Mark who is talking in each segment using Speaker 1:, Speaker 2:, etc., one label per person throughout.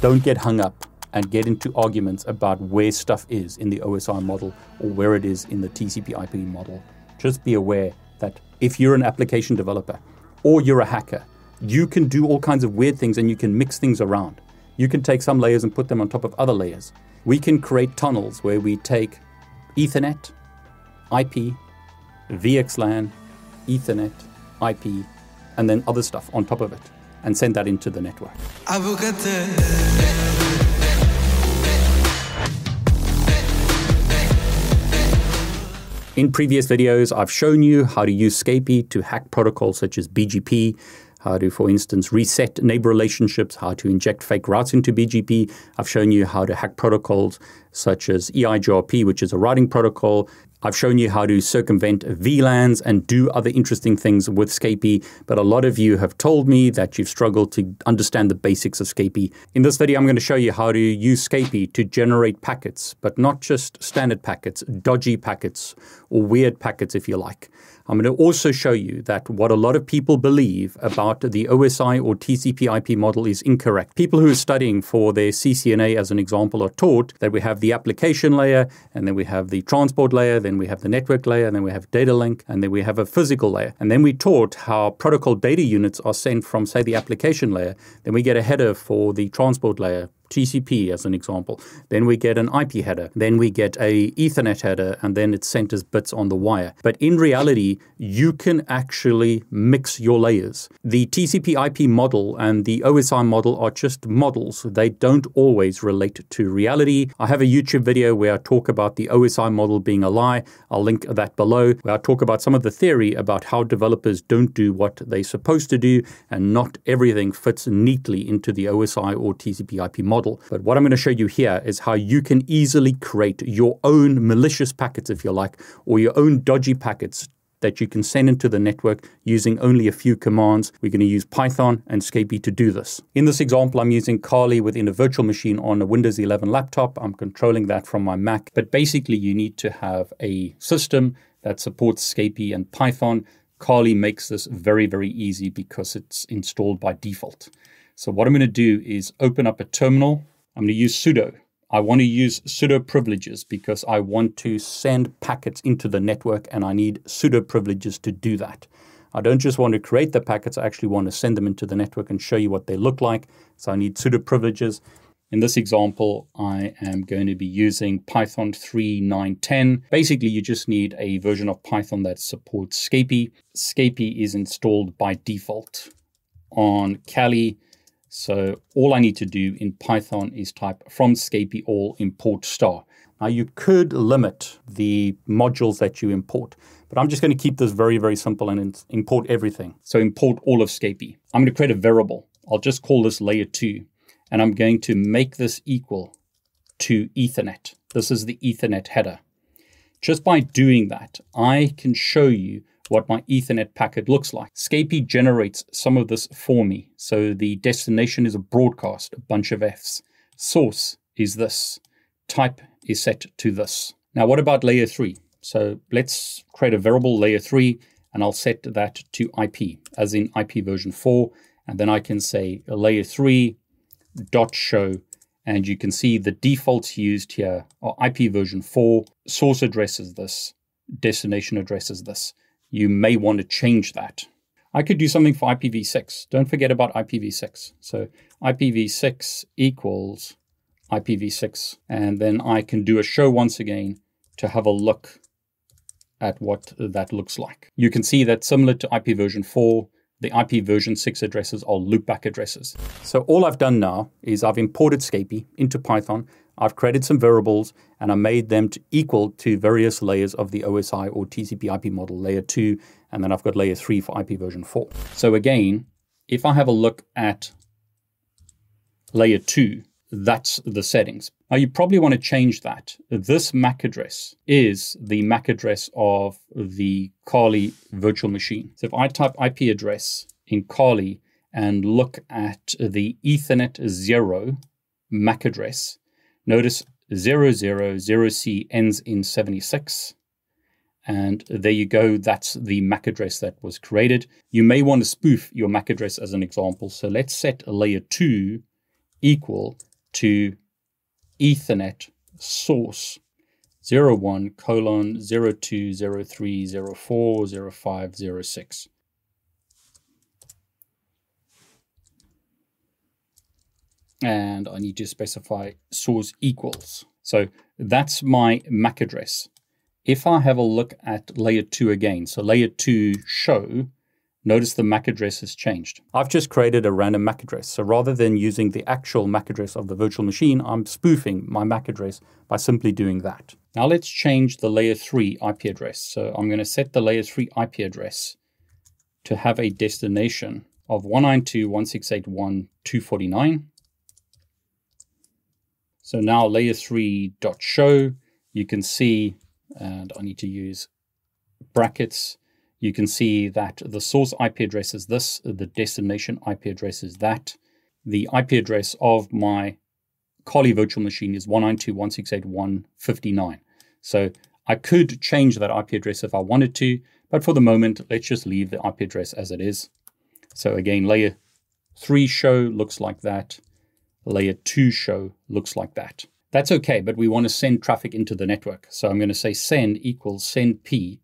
Speaker 1: Don't get hung up and get into arguments about where stuff is in the OSI model or where it is in the TCP IP model. Just be aware that if you're an application developer or you're a hacker, you can do all kinds of weird things and you can mix things around. You can take some layers and put them on top of other layers. We can create tunnels where we take Ethernet, IP, VXLAN, Ethernet, IP, and then other stuff on top of it and send that into the network. In previous videos, I've shown you how to use Scapy to hack protocols such as BGP, how to, for instance, reset neighbor relationships, how to inject fake routes into BGP. I've shown you how to hack protocols such as EIGRP, which is a routing protocol, I've shown you how to circumvent VLANs and do other interesting things with Scapy, but a lot of you have told me that you've struggled to understand the basics of Scapy. In this video, I'm going to show you how to use Scapy to generate packets, but not just standard packets, dodgy packets, or weird packets if you like. I'm going to also show you that what a lot of people believe about the OSI or TCP IP model is incorrect. People who are studying for their CCNA, as an example, are taught that we have the application layer, and then we have the transport layer, then we have the network layer, and then we have data link, and then we have a physical layer. And then we taught how protocol data units are sent from, say, the application layer. Then we get a header for the transport layer TCP as an example. Then we get an IP header. Then we get a Ethernet header, and then it sent as bits on the wire. But in reality, you can actually mix your layers. The TCP IP model and the OSI model are just models. They don't always relate to reality. I have a YouTube video where I talk about the OSI model being a lie. I'll link that below, where I talk about some of the theory about how developers don't do what they're supposed to do, and not everything fits neatly into the OSI or TCP IP model model. But what I'm going to show you here is how you can easily create your own malicious packets, if you like, or your own dodgy packets that you can send into the network using only a few commands. We're going to use Python and Scapy to do this. In this example, I'm using Kali within a virtual machine on a Windows 11 laptop. I'm controlling that from my Mac. But basically, you need to have a system that supports Scapy and Python. Kali makes this very, very easy because it's installed by default. So what I'm going to do is open up a terminal. I'm going to use sudo. I want to use sudo privileges because I want to send packets into the network and I need sudo privileges to do that. I don't just want to create the packets, I actually want to send them into the network and show you what they look like. So I need sudo privileges. In this example, I am going to be using Python 3.9.10. Basically, you just need a version of Python that supports Scapy. Scapy is installed by default on Kali so all I need to do in Python is type from Scapy all import star. Now you could limit the modules that you import, but I'm just going to keep this very, very simple and import everything. So import all of Scapy. I'm going to create a variable. I'll just call this layer two, and I'm going to make this equal to Ethernet. This is the Ethernet header. Just by doing that, I can show you what my Ethernet packet looks like. Scapy generates some of this for me. So the destination is a broadcast, a bunch of Fs. Source is this. Type is set to this. Now, what about layer three? So let's create a variable layer three, and I'll set that to IP, as in IP version 4. And then I can say layer 3 dot show, and you can see the defaults used here are IP version 4, source address is this, destination address is this you may want to change that. I could do something for IPv6. Don't forget about IPv6. So IPv6 equals IPv6. And then I can do a show once again to have a look at what that looks like. You can see that similar to IP version 4, the IP version 6 addresses are loopback addresses. So all I've done now is I've imported Scapy into Python. I've created some variables and I made them to equal to various layers of the OSI or TCP IP model, layer 2, and then I've got layer 3 for IP version 4. So again, if I have a look at layer 2, that's the settings. Now you probably want to change that. This MAC address is the MAC address of the Kali virtual machine. So if I type IP address in Kali and look at the Ethernet 0 MAC address, Notice 000C ends in 76. And there you go. That's the MAC address that was created. You may want to spoof your MAC address as an example. So let's set layer 2 equal to Ethernet source 01 colon 0203040506. And I need to specify source equals. So that's my MAC address. If I have a look at layer 2 again, so layer 2 show, notice the MAC address has changed. I've just created a random MAC address. So rather than using the actual MAC address of the virtual machine, I'm spoofing my MAC address by simply doing that. Now let's change the layer 3 IP address. So I'm going to set the layer 3 IP address to have a destination of 192.168.1.249. So now layer 3 dot show, you can see, and I need to use brackets, you can see that the source IP address is this, the destination IP address is that. The IP address of my Kali virtual machine is 192.168.159. So I could change that IP address if I wanted to, but for the moment, let's just leave the IP address as it is. So again, layer 3 show looks like that. Layer 2 show looks like that. That's okay, but we want to send traffic into the network. So I'm going to say send equals send p,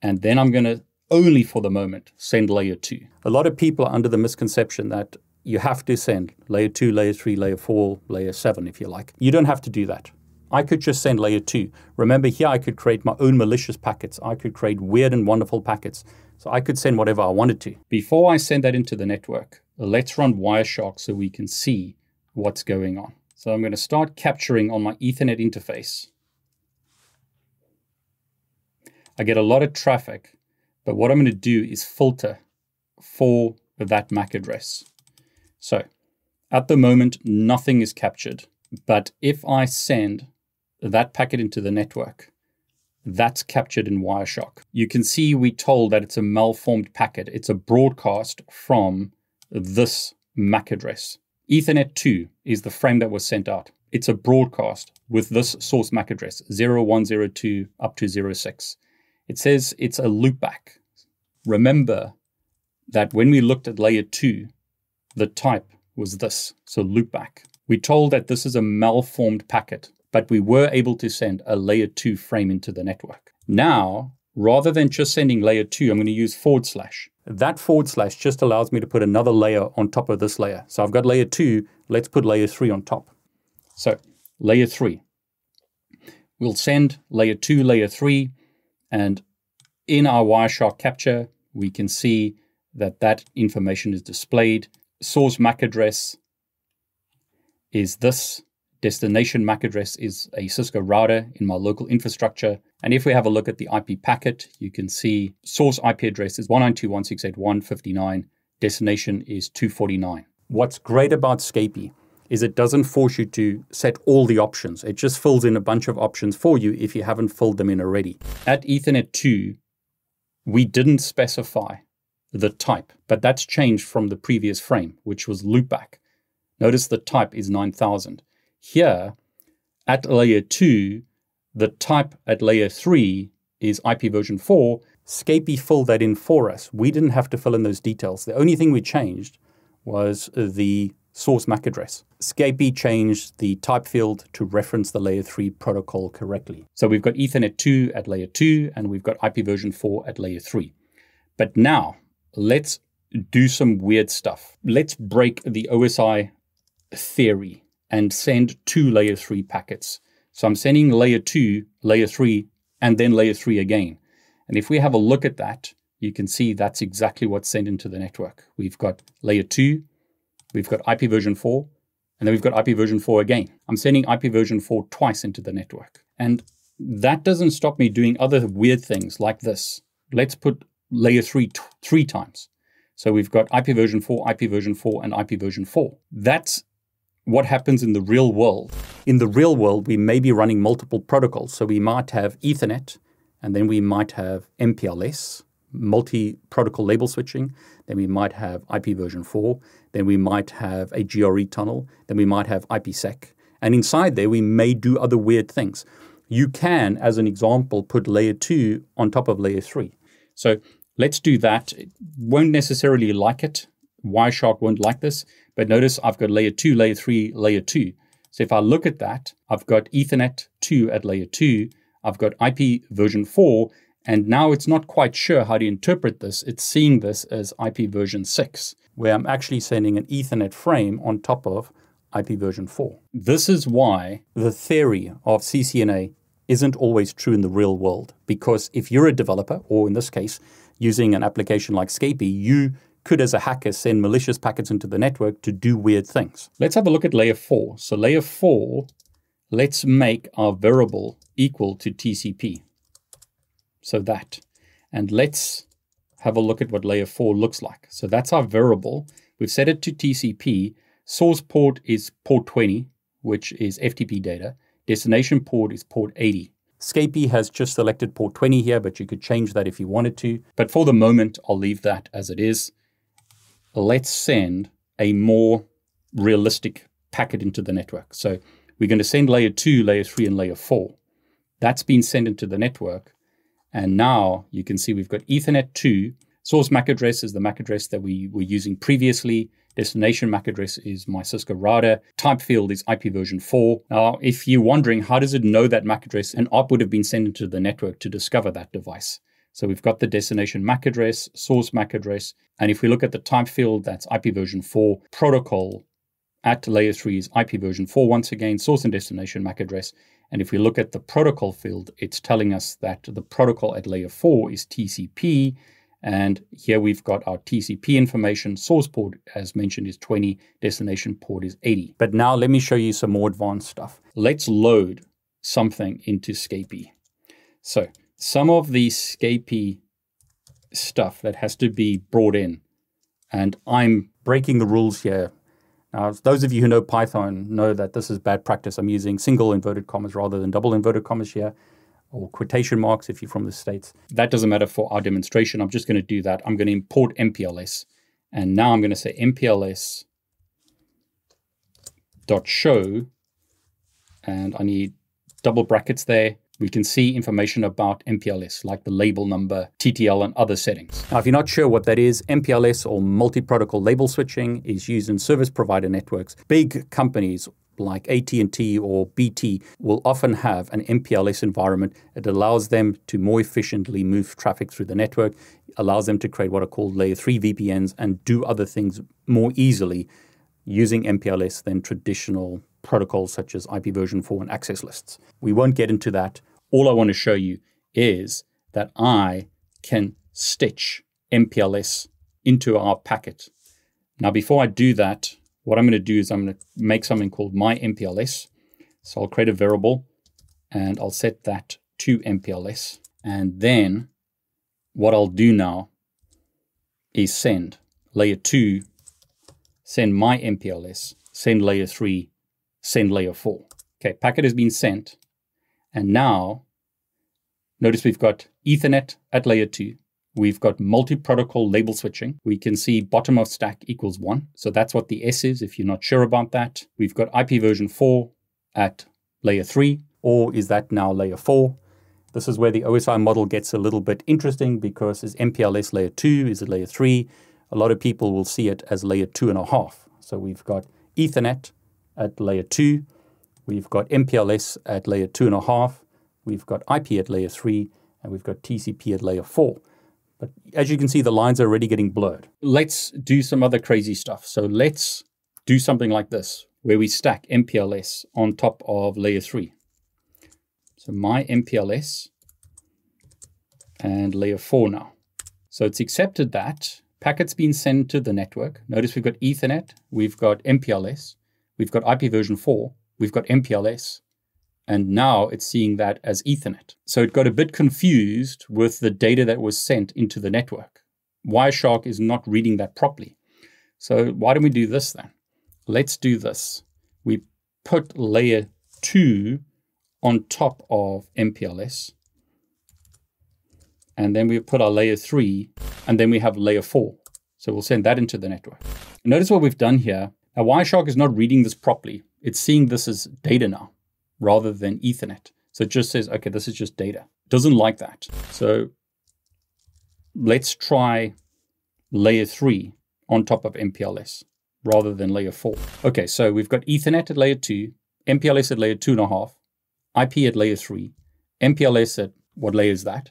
Speaker 1: and then I'm going to only for the moment send layer 2. A lot of people are under the misconception that you have to send layer 2, layer 3, layer 4, layer 7 if you like. You don't have to do that. I could just send layer 2. Remember, here I could create my own malicious packets. I could create weird and wonderful packets. So I could send whatever I wanted to. Before I send that into the network, let's run Wireshark so we can see what's going on. So I'm going to start capturing on my Ethernet interface. I get a lot of traffic, but what I'm going to do is filter for that MAC address. So at the moment, nothing is captured. But if I send that packet into the network, that's captured in Wireshark. You can see we told that it's a malformed packet. It's a broadcast from this MAC address. Ethernet 2 is the frame that was sent out. It's a broadcast with this source MAC address, 0102 up to 06. It says it's a loopback. Remember that when we looked at layer 2, the type was this, so loopback. We told that this is a malformed packet but we were able to send a layer 2 frame into the network. Now, rather than just sending layer 2, I'm going to use forward slash. That forward slash just allows me to put another layer on top of this layer. So I've got layer 2, let's put layer 3 on top. So, layer 3. We'll send layer 2, layer 3, and in our Wireshark capture, we can see that that information is displayed. Source MAC address is this Destination MAC address is a Cisco router in my local infrastructure. And if we have a look at the IP packet, you can see source IP address is 192.168.159. Destination is 249. What's great about Scapy is it doesn't force you to set all the options. It just fills in a bunch of options for you if you haven't filled them in already. At Ethernet 2, we didn't specify the type, but that's changed from the previous frame, which was loopback. Notice the type is 9000. Here, at layer 2, the type at layer 3 is IP version 4. Scapy filled that in for us. We didn't have to fill in those details. The only thing we changed was the source MAC address. Scapy changed the type field to reference the layer 3 protocol correctly. So we've got Ethernet 2 at layer 2 and we've got IP version 4 at layer 3. But now let's do some weird stuff. Let's break the OSI theory and send two layer 3 packets. So I'm sending layer 2, layer 3, and then layer 3 again. And if we have a look at that, you can see that's exactly what's sent into the network. We've got layer 2, we've got IP version 4, and then we've got IP version 4 again. I'm sending IP version 4 twice into the network. And that doesn't stop me doing other weird things like this. Let's put layer 3 t- three times. So we've got IP version 4, IP version 4, and IP version 4. That's what happens in the real world. In the real world, we may be running multiple protocols. So we might have Ethernet, and then we might have MPLS, multi protocol label switching. Then we might have IP version 4. Then we might have a GRE tunnel. Then we might have IPsec. And inside there, we may do other weird things. You can, as an example, put layer 2 on top of layer 3. So let's do that. It won't necessarily like it. Wireshark won't like this, but notice I've got layer 2, layer 3, layer 2. So if I look at that, I've got Ethernet 2 at layer 2, I've got IP version 4, and now it's not quite sure how to interpret this. It's seeing this as IP version 6, where I'm actually sending an Ethernet frame on top of IP version 4. This is why the theory of CCNA isn't always true in the real world. Because if you're a developer, or in this case, using an application like Scapy, you could, as a hacker, send malicious packets into the network to do weird things. Let's have a look at layer 4. So, layer 4, let's make our variable equal to TCP. So, that. And let's have a look at what layer 4 looks like. So, that's our variable. We've set it to TCP. Source port is port 20, which is FTP data. Destination port is port 80. Scapy has just selected port 20 here, but you could change that if you wanted to. But for the moment, I'll leave that as it is. Let's send a more realistic packet into the network. So we're going to send layer 2, layer 3, and layer 4. That's been sent into the network. And now you can see we've got Ethernet 2. Source MAC address is the MAC address that we were using previously. Destination MAC address is my Cisco router. Type field is IP version 4. Now, if you're wondering how does it know that MAC address, an ARP would have been sent into the network to discover that device. So we've got the destination MAC address, source MAC address, and if we look at the type field, that's IP version 4. Protocol at layer 3 is IP version 4 once again, source and destination MAC address. And if we look at the protocol field, it's telling us that the protocol at layer 4 is TCP and here we've got our TCP information. Source port, as mentioned, is 20. Destination port is 80. But now let me show you some more advanced stuff. Let's load something into Scapy. So some of the Scapy stuff that has to be brought in, and I'm breaking the rules here. Now, those of you who know Python know that this is bad practice. I'm using single inverted commas rather than double inverted commas here or quotation marks if you're from the States. That doesn't matter for our demonstration. I'm just going to do that. I'm going to import MPLS. And now I'm going to say MPLS dot show, and I need double brackets there. We can see information about MPLS, like the label number, TTL, and other settings. Now, if you're not sure what that is, MPLS or multi-protocol label switching is used in service provider networks. Big companies like AT&T or BT will often have an MPLS environment. It allows them to more efficiently move traffic through the network, allows them to create what are called layer 3 VPNs and do other things more easily using MPLS than traditional protocols such as IP version 4 and access lists. We won't get into that. All I want to show you is that I can stitch MPLS into our packet. Now, before I do that, what I'm going to do is I'm going to make something called my MPLS. So I'll create a variable and I'll set that to MPLS. And then what I'll do now is send layer 2, send my MPLS, send layer 3, send layer 4. Okay, packet has been sent. And now, notice we've got Ethernet at layer 2, We've got multi-protocol label switching. We can see bottom of stack equals one. So that's what the S is if you're not sure about that. We've got IP version four at layer three, or is that now layer four? This is where the OSI model gets a little bit interesting because is MPLS layer two? Is it layer three? A lot of people will see it as layer two and a half. So we've got Ethernet at layer two. We've got MPLS at layer two and a half. We've got IP at layer three, and we've got TCP at layer four. But as you can see, the lines are already getting blurred. Let's do some other crazy stuff. So let's do something like this, where we stack MPLS on top of layer 3. So my MPLS and layer 4 now. So it's accepted that packets being sent to the network. Notice we've got Ethernet, we've got MPLS, we've got IP version 4, we've got MPLS, and now it's seeing that as Ethernet. So it got a bit confused with the data that was sent into the network. Wireshark is not reading that properly. So why don't we do this then? Let's do this. We put layer 2 on top of MPLS. And then we put our layer 3, and then we have layer 4. So we'll send that into the network. Notice what we've done here. Now, Wireshark is not reading this properly. It's seeing this as data now rather than Ethernet. So it just says, okay, this is just data. Doesn't like that. So let's try layer three on top of MPLS rather than layer four. Okay, so we've got Ethernet at layer two, MPLS at layer two and a half, IP at layer three, MPLS at what layer is that?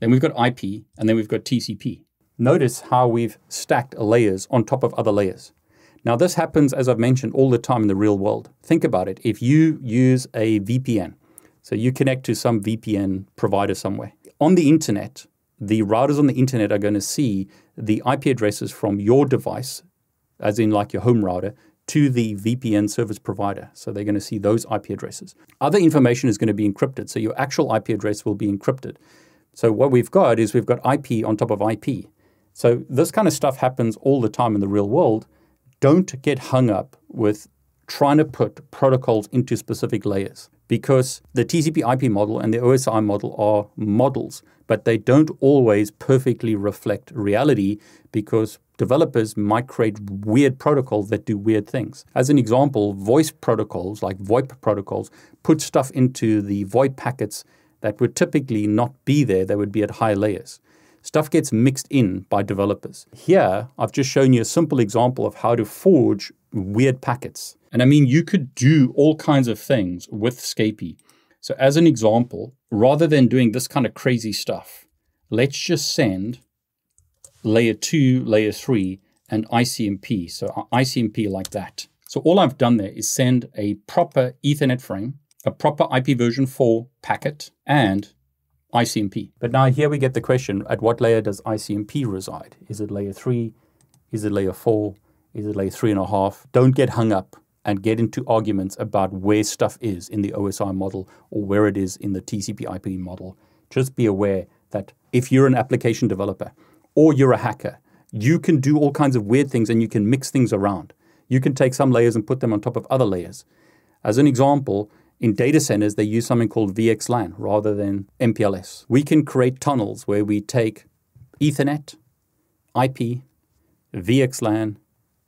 Speaker 1: Then we've got IP, and then we've got TCP. Notice how we've stacked layers on top of other layers. Now, this happens, as I've mentioned, all the time in the real world. Think about it. If you use a VPN, so you connect to some VPN provider somewhere, on the internet, the routers on the internet are going to see the IP addresses from your device, as in like your home router, to the VPN service provider. So they're going to see those IP addresses. Other information is going to be encrypted. So your actual IP address will be encrypted. So what we've got is we've got IP on top of IP. So this kind of stuff happens all the time in the real world. Don't get hung up with trying to put protocols into specific layers because the TCP IP model and the OSI model are models, but they don't always perfectly reflect reality because developers might create weird protocols that do weird things. As an example, voice protocols like VoIP protocols put stuff into the VoIP packets that would typically not be there, they would be at higher layers. Stuff gets mixed in by developers. Here, I've just shown you a simple example of how to forge weird packets. And I mean, you could do all kinds of things with Scapy. So, as an example, rather than doing this kind of crazy stuff, let's just send layer two, layer three, and ICMP. So, ICMP like that. So, all I've done there is send a proper Ethernet frame, a proper IP version 4 packet, and ICMP. But now here we get the question at what layer does ICMP reside? Is it layer three? Is it layer four? Is it layer three and a half? Don't get hung up and get into arguments about where stuff is in the OSI model or where it is in the TCP IP model. Just be aware that if you're an application developer or you're a hacker, you can do all kinds of weird things and you can mix things around. You can take some layers and put them on top of other layers. As an example, in data centers, they use something called VXLAN rather than MPLS. We can create tunnels where we take Ethernet, IP, VXLAN,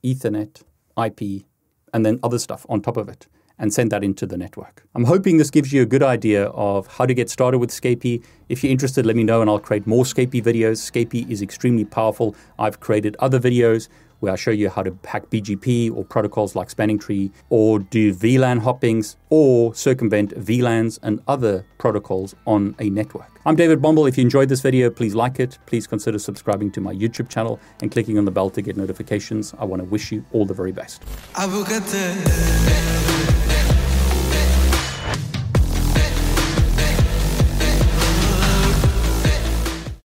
Speaker 1: Ethernet, IP, and then other stuff on top of it and send that into the network. I'm hoping this gives you a good idea of how to get started with Scapy. If you're interested, let me know and I'll create more Scapy videos. Scapy is extremely powerful. I've created other videos where I show you how to hack BGP or protocols like Spanning Tree, or do VLAN hoppings, or circumvent VLANs and other protocols on a network. I'm David Bombal. If you enjoyed this video, please like it. Please consider subscribing to my YouTube channel and clicking on the bell to get notifications. I want to wish you all the very best.